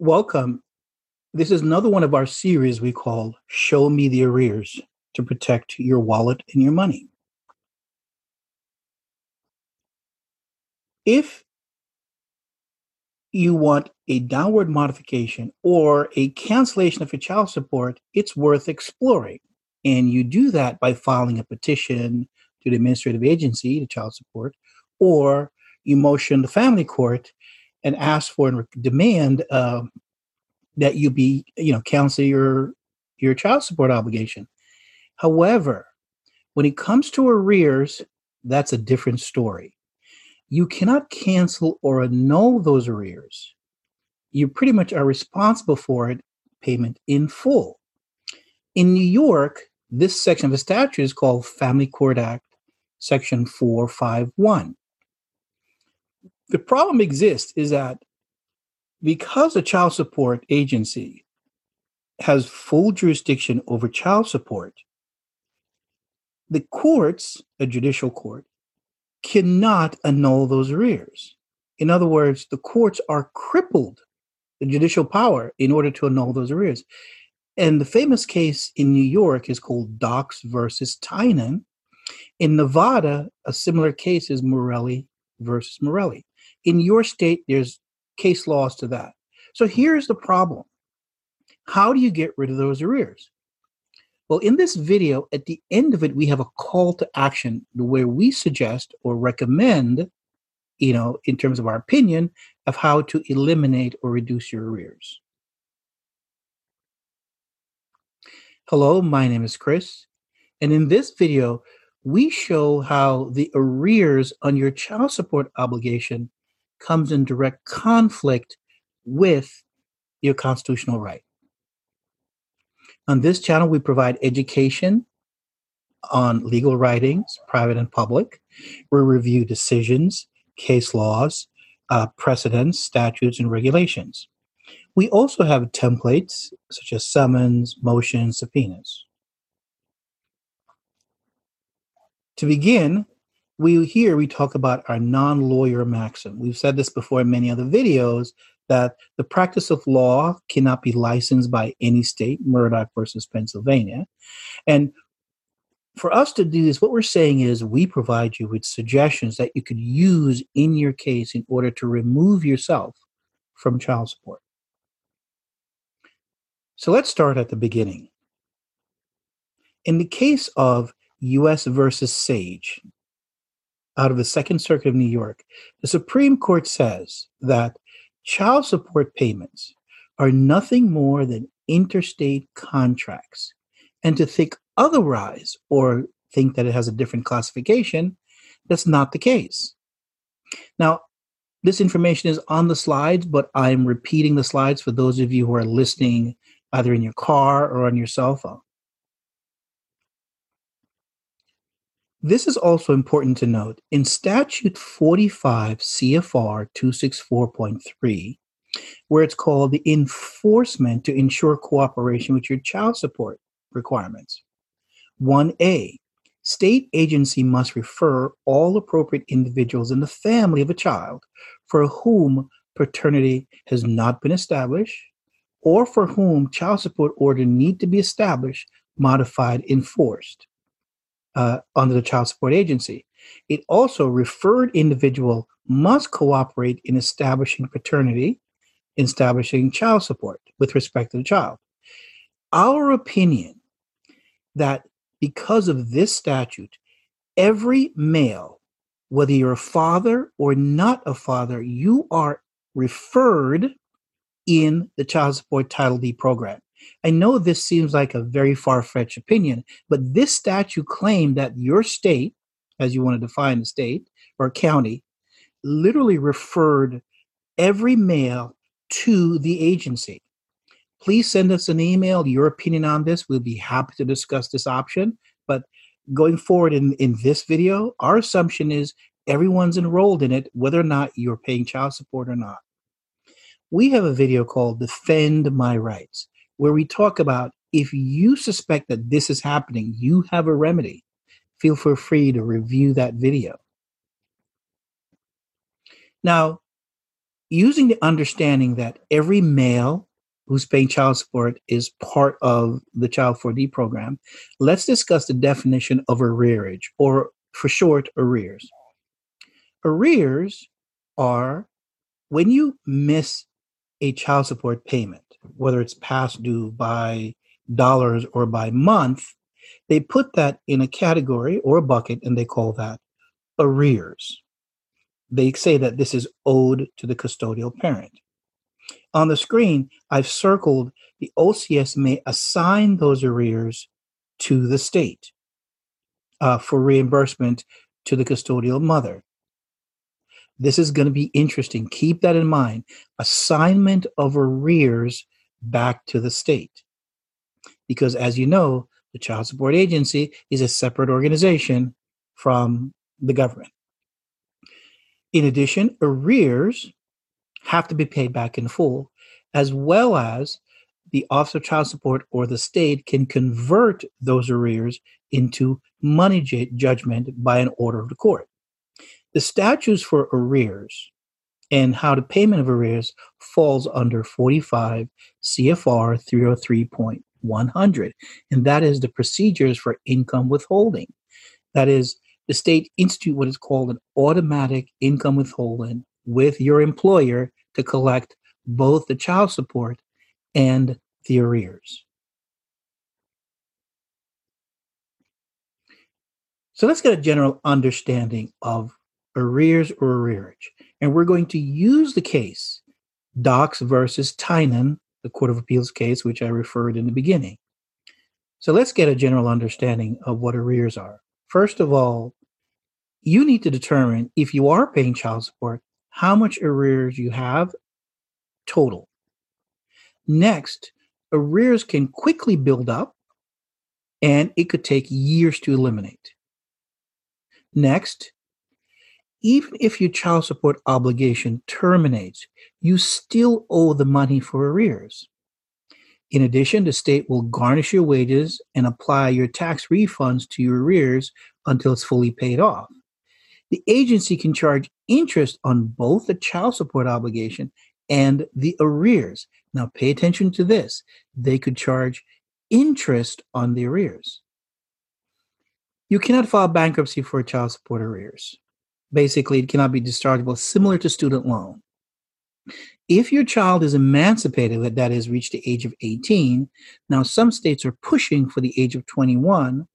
Welcome. This is another one of our series we call Show Me the Arrears to protect your wallet and your money. If you want a downward modification or a cancellation of your child support, it's worth exploring. And you do that by filing a petition to the administrative agency, the child support, or you motion the family court and ask for and demand uh, that you be, you know, cancel your your child support obligation. However, when it comes to arrears, that's a different story. You cannot cancel or annul those arrears. You pretty much are responsible for it payment in full. In New York, this section of the statute is called Family Court Act, Section 451. The problem exists is that because a child support agency has full jurisdiction over child support, the courts, a judicial court, cannot annul those arrears. In other words, the courts are crippled, the judicial power, in order to annul those arrears. And the famous case in New York is called Dox versus Tynan. In Nevada, a similar case is Morelli versus Morelli. In your state, there's case laws to that. So here's the problem. How do you get rid of those arrears? Well, in this video, at the end of it, we have a call to action where we suggest or recommend, you know, in terms of our opinion, of how to eliminate or reduce your arrears. Hello, my name is Chris, and in this video, we show how the arrears on your child support obligation comes in direct conflict with your constitutional right. On this channel, we provide education on legal writings, private and public. We review decisions, case laws, uh, precedents, statutes, and regulations. We also have templates such as summons, motions, subpoenas. To begin, we here we talk about our non-lawyer maxim. We've said this before in many other videos that the practice of law cannot be licensed by any state, Murdock versus Pennsylvania. And for us to do this, what we're saying is we provide you with suggestions that you could use in your case in order to remove yourself from child support. So let's start at the beginning. In the case of US versus Sage, out of the Second Circuit of New York, the Supreme Court says that child support payments are nothing more than interstate contracts. And to think otherwise or think that it has a different classification, that's not the case. Now, this information is on the slides, but I'm repeating the slides for those of you who are listening either in your car or on your cell phone. This is also important to note. In Statute 45 CFR 264.3, where it's called the enforcement to ensure cooperation with your child support requirements. 1A, state agency must refer all appropriate individuals in the family of a child for whom paternity has not been established or for whom child support order need to be established, modified, enforced uh, under the child support agency. It also referred individual must cooperate in establishing paternity, establishing child support with respect to the child. Our opinion that because of this statute, every male, whether you're a father or not a father, you are referred in the child support Title D program. I know this seems like a very far fetched opinion, but this statute claimed that your state, as you want to define the state or county, literally referred every male to the agency. Please send us an email, your opinion on this. We'll be happy to discuss this option. But going forward in, in this video, our assumption is everyone's enrolled in it, whether or not you're paying child support or not. We have a video called Defend My Rights where we talk about if you suspect that this is happening, you have a remedy. Feel free to review that video. Now, using the understanding that every male who's paying child support is part of the Child 4D program, let's discuss the definition of arrearage, or for short, arrears. Arrears are when you miss a child support payment, whether it's past due by dollars or by month, they put that in a category or a bucket and they call that arrears. They say that this is owed to the custodial parent. On the screen, I've circled the OCS may assign those arrears to the state uh, for reimbursement to the custodial mother. This is going to be interesting. Keep that in mind. Assignment of arrears back to the state. Because as you know, the Child Support Agency is a separate organization from the government. In addition, arrears have to be paid back in full, as well as the Office of Child Support or the state can convert those arrears into money judgment by an order of the court. The statutes for arrears and how the payment of arrears falls under 45 CFR 303.100, and that is the procedures for income withholding. That is, the state institute what is called an automatic income withholding with your employer to collect both the child support and the arrears. So let's get a general understanding of arrears or arrearage. And we're going to use the case Dox versus Tynan, the Court of Appeals case, which I referred in the beginning. So let's get a general understanding of what arrears are. First of all, you need to determine if you are paying child support, how much arrears you have total. Next, arrears can quickly build up and it could take years to eliminate. Next, even if your child support obligation terminates, you still owe the money for arrears. In addition, the state will garnish your wages and apply your tax refunds to your arrears until it's fully paid off. The agency can charge interest on both the child support obligation and the arrears. Now, pay attention to this. They could charge interest on the arrears. You cannot file bankruptcy for child support arrears basically it cannot be dischargeable, similar to student loan. If your child is emancipated, that is, reached the age of 18, now some states are pushing for the age of 21,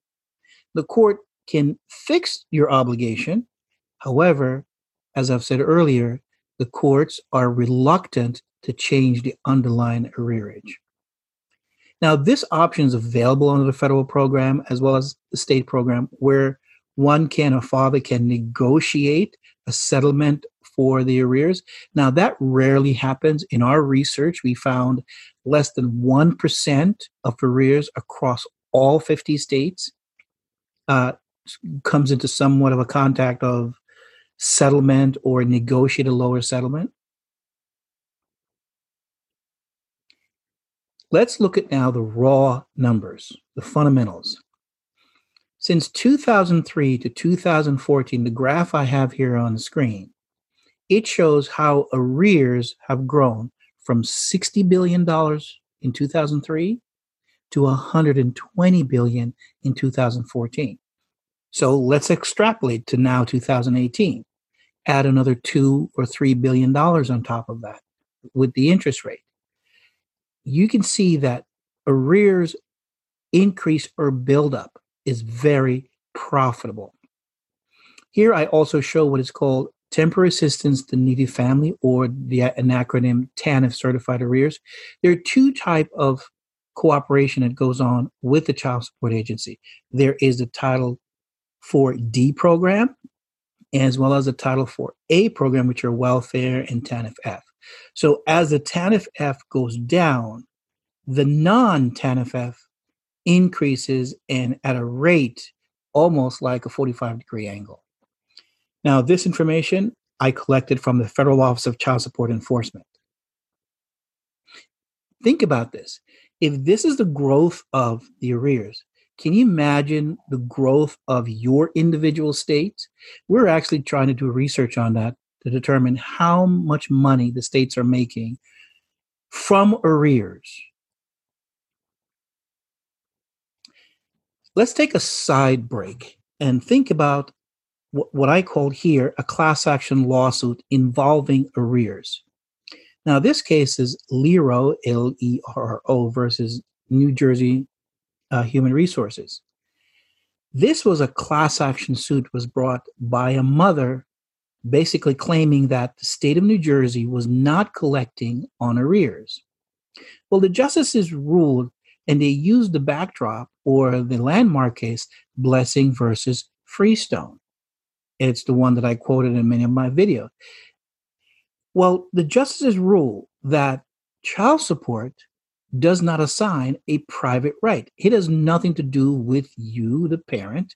the court can fix your obligation. However, as I've said earlier, the courts are reluctant to change the underlying arrearage. Now, this option is available under the federal program as well as the state program, where one can, a father can negotiate a settlement for the arrears. Now, that rarely happens. In our research, we found less than 1% of arrears across all 50 states uh, comes into somewhat of a contact of settlement or negotiate a lower settlement. Let's look at now the raw numbers, the fundamentals. Since 2003 to 2014, the graph I have here on the screen, it shows how arrears have grown from $60 billion in 2003 to 120 billion in 2014. So let's extrapolate to now 2018. Add another two or three billion dollars on top of that with the interest rate. You can see that arrears increase or build up is very profitable. Here I also show what is called temporary assistance to needy family or the an acronym TANF certified arrears. There are two type of cooperation that goes on with the child support agency. There is the Title 4D program as well as the Title 4A program, which are welfare and TANF. So as the TANF F goes down, the non TANF F increases and at a rate almost like a 45 degree angle. Now, this information I collected from the Federal Office of Child Support Enforcement. Think about this. If this is the growth of the arrears, can you imagine the growth of your individual states? We're actually trying to do research on that to determine how much money the states are making from arrears. Let's take a side break and think about what I called here a class action lawsuit involving arrears. Now, this case is Lero, L E R O, versus New Jersey uh, Human Resources. This was a class action suit was brought by a mother basically claiming that the state of New Jersey was not collecting on arrears. Well, the justices ruled and they use the backdrop or the landmark case, Blessing versus Freestone. It's the one that I quoted in many of my videos. Well, the justices rule that child support does not assign a private right. It has nothing to do with you, the parent,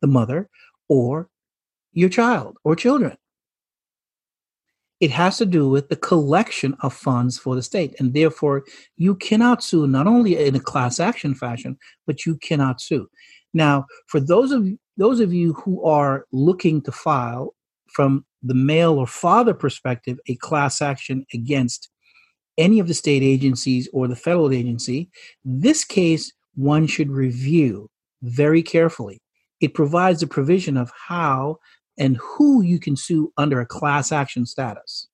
the mother, or your child or children. It has to do with the collection of funds for the state. And therefore, you cannot sue not only in a class action fashion, but you cannot sue. Now, for those of those of you who are looking to file from the male or father perspective a class action against any of the state agencies or the federal agency, this case one should review very carefully. It provides a provision of how and who you can sue under a class action status.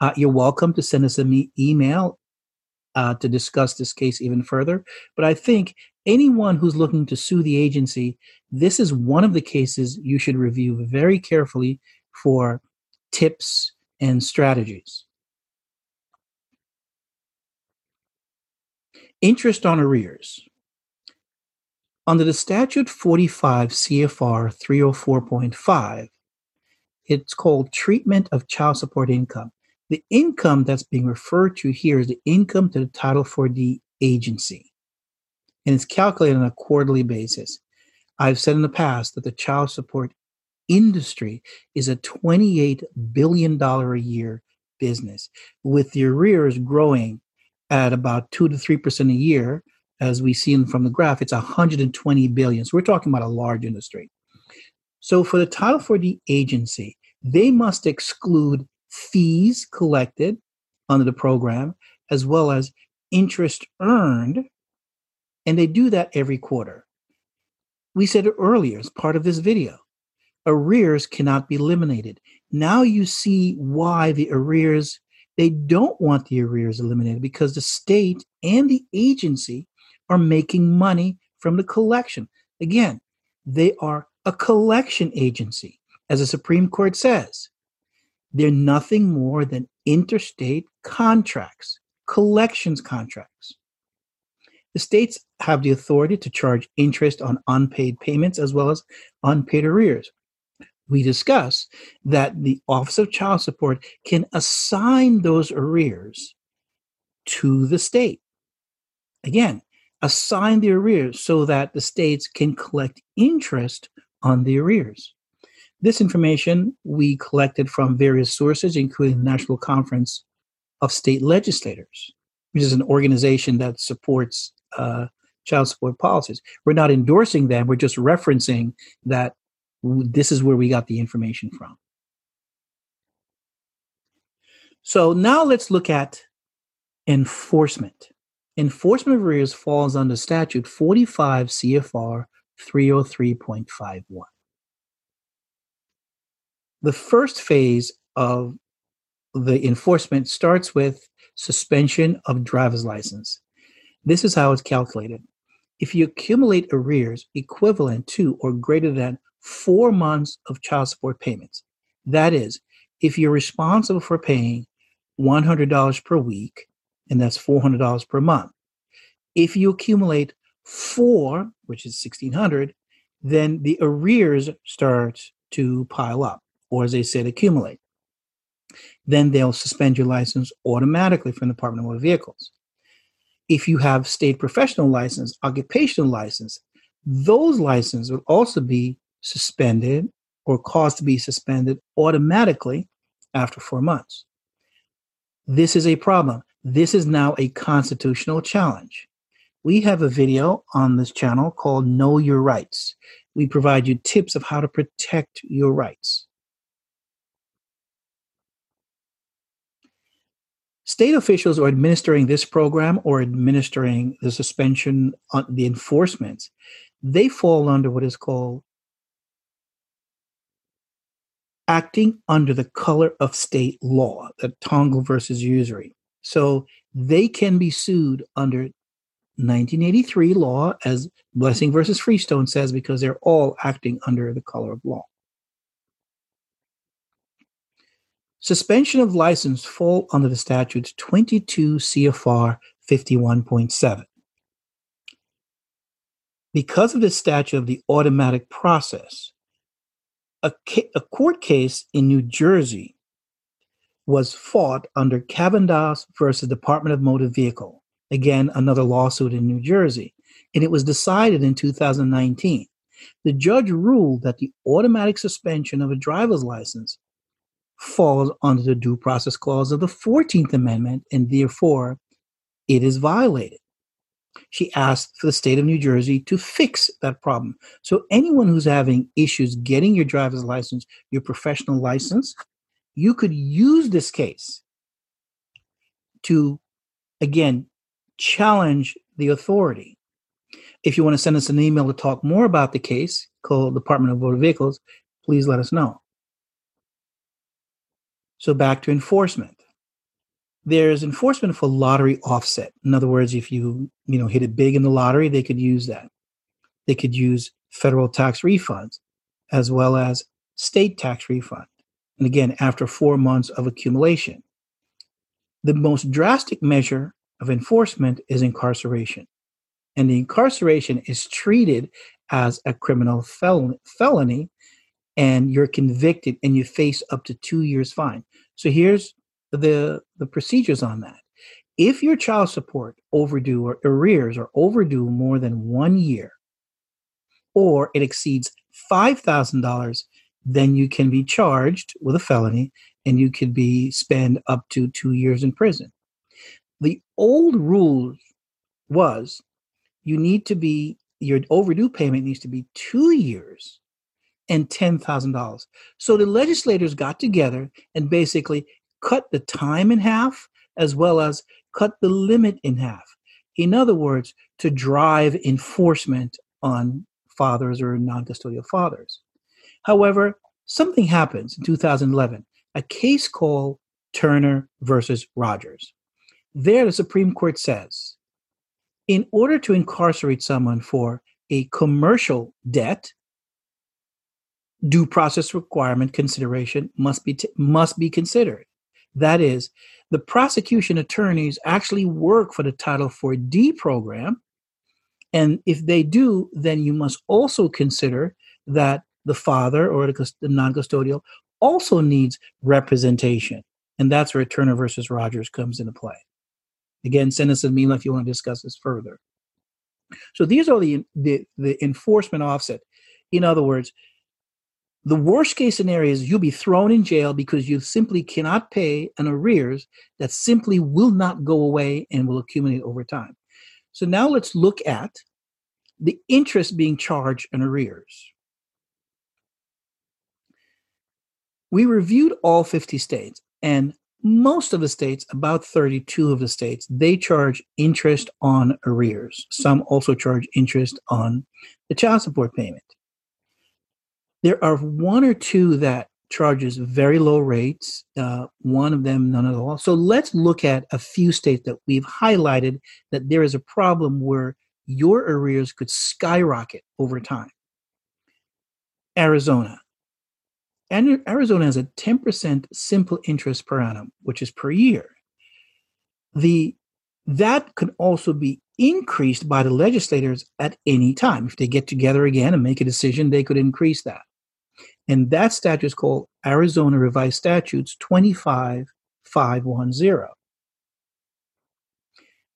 Uh, you're welcome to send us an e- email uh, to discuss this case even further. But I think anyone who's looking to sue the agency, this is one of the cases you should review very carefully for tips and strategies. Interest on arrears. Under the statute 45 CFR 304.5, it's called treatment of child support income. The income that's being referred to here is the income to the Title 4D agency, and it's calculated on a quarterly basis. I've said in the past that the child support industry is a $28 billion a year business, with the arrears growing at about 2 to 3% a year. As we see from the graph, it's 120 billion. So we're talking about a large industry. So for the Title 4D agency, they must exclude fees collected under the program as well as interest earned. And they do that every quarter. We said earlier as part of this video arrears cannot be eliminated. Now you see why the arrears, they don't want the arrears eliminated because the state and the agency are making money from the collection. Again, they are a collection agency, as the Supreme Court says. They're nothing more than interstate contracts, collections contracts. The states have the authority to charge interest on unpaid payments as well as unpaid arrears we discuss that the Office of Child Support can assign those arrears to the state. Again, assign the arrears so that the states can collect interest on the arrears. This information we collected from various sources, including the National Conference of State Legislators, which is an organization that supports uh, child support policies. We're not endorsing them, we're just referencing that this is where we got the information from. So now let's look at enforcement. Enforcement of arrears falls under statute 45 CFR 303.51. The first phase of the enforcement starts with suspension of driver's license. This is how it's calculated. If you accumulate arrears equivalent to or greater than four months of child support payments. That is, if you're responsible for paying $100 per week, and that's $400 per month. If you accumulate four, which is 1600 then the arrears start to pile up, or as they said, accumulate. Then they'll suspend your license automatically from the Department of Motor Vehicles. If you have state professional license, occupational license, those licenses will also be suspended or caused to be suspended automatically after four months. This is a problem. This is now a constitutional challenge. We have a video on this channel called Know Your Rights. We provide you tips of how to protect your rights. state officials are administering this program or administering the suspension on the enforcement, they fall under what is called acting under the color of state law, the Tongle versus usury. So they can be sued under 1983 law, as Blessing versus Freestone says, because they're all acting under the color of law. Suspension of license fall under the statutes 22 CFR 51.7. Because of the statute of the automatic process, a, ca- a court case in New Jersey was fought under Cavendish versus Department of Motor Vehicle. Again, another lawsuit in New Jersey. And it was decided in 2019. The judge ruled that the automatic suspension of a driver's license falls under the due process clause of the 14th Amendment, and therefore it is violated. She asked for the state of New Jersey to fix that problem. So, anyone who's having issues getting your driver's license, your professional license, you could use this case to, again, challenge the authority. If you want to send us an email to talk more about the case, call Department of Motor Vehicles, please let us know. So back to enforcement. There's enforcement for lottery offset. In other words, if you you know hit it big in the lottery, they could use that. They could use federal tax refunds as well as state tax refund. And again, after four months of accumulation. The most drastic measure of enforcement is incarceration. And the incarceration is treated as a criminal fel- felony, and you're convicted and you face up to two years fine. So here's the the procedures on that. If your child support overdue or arrears are overdue more than one year, or it exceeds five thousand dollars, then you can be charged with a felony and you could be spend up to two years in prison. The old rule was you need to be your overdue payment needs to be two years and $10,000. So the legislators got together and basically cut the time in half as well as cut the limit in half. In other words, to drive enforcement on fathers or non custodial fathers. However, something happens in 2011, a case called Turner versus Rogers. There, the Supreme Court says in order to incarcerate someone for a commercial debt, due process requirement consideration must be t- must be considered. That is, the prosecution attorneys actually work for the Title IV-D program, and if they do, then you must also consider that the father or the, non-custodial also needs representation, and that's where Turner versus Rogers comes into play. Again, send us an email if you want to discuss this further. So these are the, the, the enforcement offset. In other words, the worst case scenario is you'll be thrown in jail because you simply cannot pay an arrears that simply will not go away and will accumulate over time. So now let's look at the interest being charged in arrears. We reviewed all 50 states, and most of the states, about 32 of the states, they charge interest on arrears. Some also charge interest on the child support payment. There are one or two that charges very low rates, uh, one of them none at all. So let's look at a few states that we've highlighted that there is a problem where your arrears could skyrocket over time. Arizona. And Arizona has a 10% simple interest per annum, which is per year. The that could also be increased by the legislators at any time. If they get together again and make a decision, they could increase that. And that statute is called Arizona Revised Statutes 25510.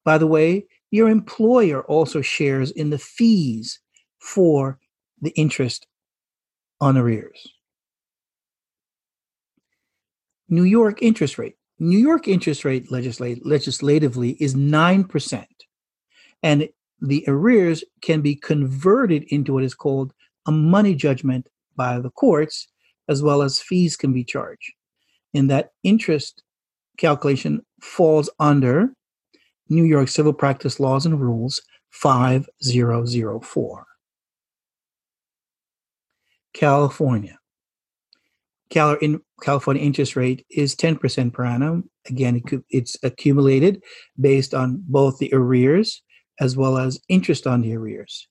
By the way, your employer also shares in the fees for the interest on arrears. New York interest rate. New York interest rate legislate, legislatively is 9%. And the arrears can be converted into what is called a money judgment by the courts, as well as fees can be charged. And that interest calculation falls under New York Civil Practice Laws and Rules 5004. California. California interest rate is 10% per annum. Again, it's accumulated based on both the arrears as well as interest on the arrears.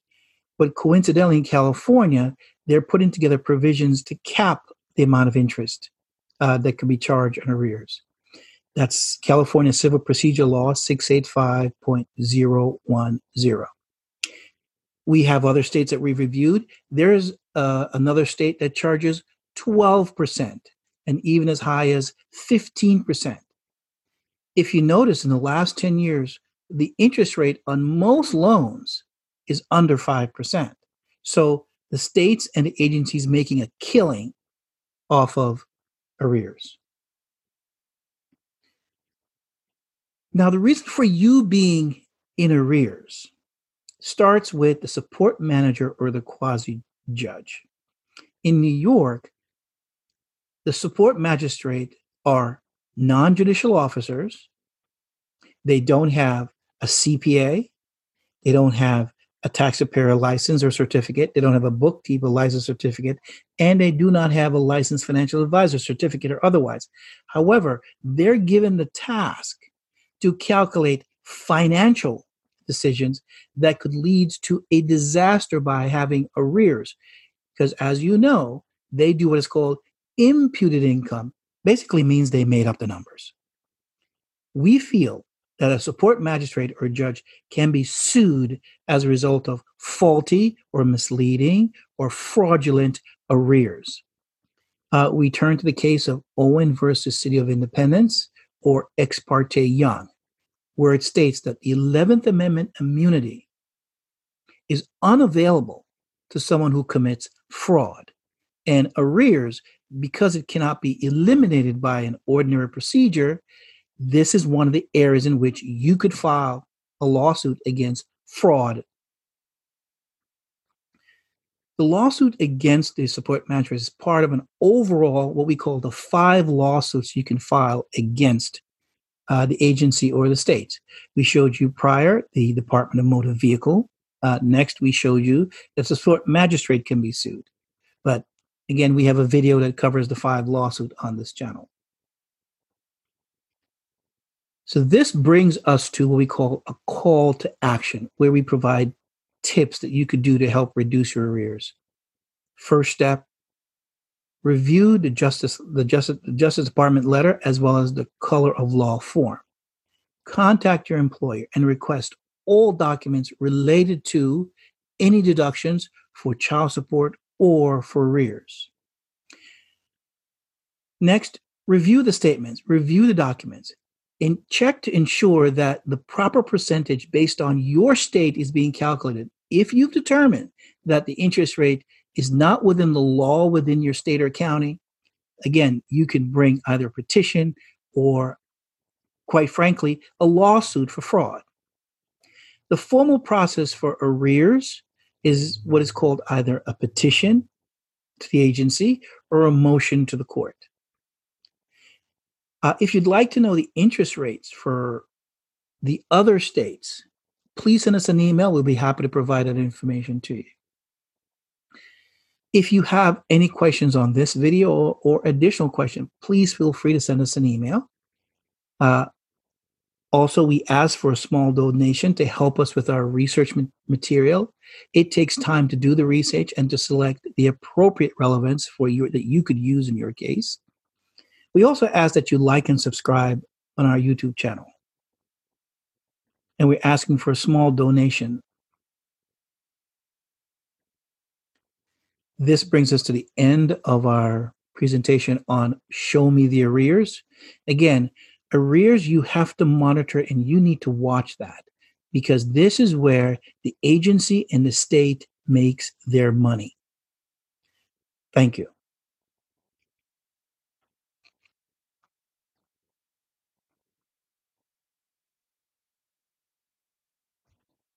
But coincidentally, in California, they're putting together provisions to cap the amount of interest uh, that can be charged on arrears. That's California Civil Procedure Law 685.010. We have other states that we've reviewed. There's uh, another state that charges 12% and even as high as 15%. If you notice in the last 10 years, the interest rate on most loans is under 5%. So the states and the agencies making a killing off of arrears. Now, the reason for you being in arrears starts with the support manager or the quasi judge. In New York, the support magistrate are non judicial officers. They don't have a CPA. They don't have a tax preparer license or certificate. They don't have a bookkeeper license certificate, and they do not have a licensed financial advisor certificate or otherwise. However, they're given the task to calculate financial decisions that could lead to a disaster by having arrears. Because as you know, they do what is called imputed income, basically means they made up the numbers. We feel that a support magistrate or judge can be sued as a result of faulty or misleading or fraudulent arrears. Uh, we turn to the case of Owen versus City of Independence or Ex parte Young, where it states that the 11th Amendment immunity is unavailable to someone who commits fraud. And arrears, because it cannot be eliminated by an ordinary procedure, this is one of the areas in which you could file a lawsuit against fraud. The lawsuit against the support mattress is part of an overall, what we call the five lawsuits you can file against uh, the agency or the state. We showed you prior the Department of Motor Vehicle. Uh, next, we showed you that the support magistrate can be sued. Again, we have a video that covers the five lawsuit on this channel. So this brings us to what we call a call to action, where we provide tips that you could do to help reduce your arrears. First step, review the Justice, the Justice, the Justice Department letter as well as the color of law form. Contact your employer and request all documents related to any deductions for child support or for arrears. Next, review the statements, review the documents, and check to ensure that the proper percentage based on your state is being calculated. If you've determined that the interest rate is not within the law within your state or county, again, you can bring either a petition or, quite frankly, a lawsuit for fraud. The formal process for arrears is what is called either a petition to the agency or a motion to the court. Uh, if you'd like to know the interest rates for the other states, please send us an email. We'll be happy to provide that information to you. If you have any questions on this video or, or additional question, please feel free to send us an email. Uh, also, we ask for a small donation to help us with our research material. It takes time to do the research and to select the appropriate relevance for you that you could use in your case. We also ask that you like and subscribe on our YouTube channel. And we're asking for a small donation. This brings us to the end of our presentation on Show Me the Arrears. Again, arrears you have to monitor and you need to watch that because this is where the agency and the state makes their money. Thank you.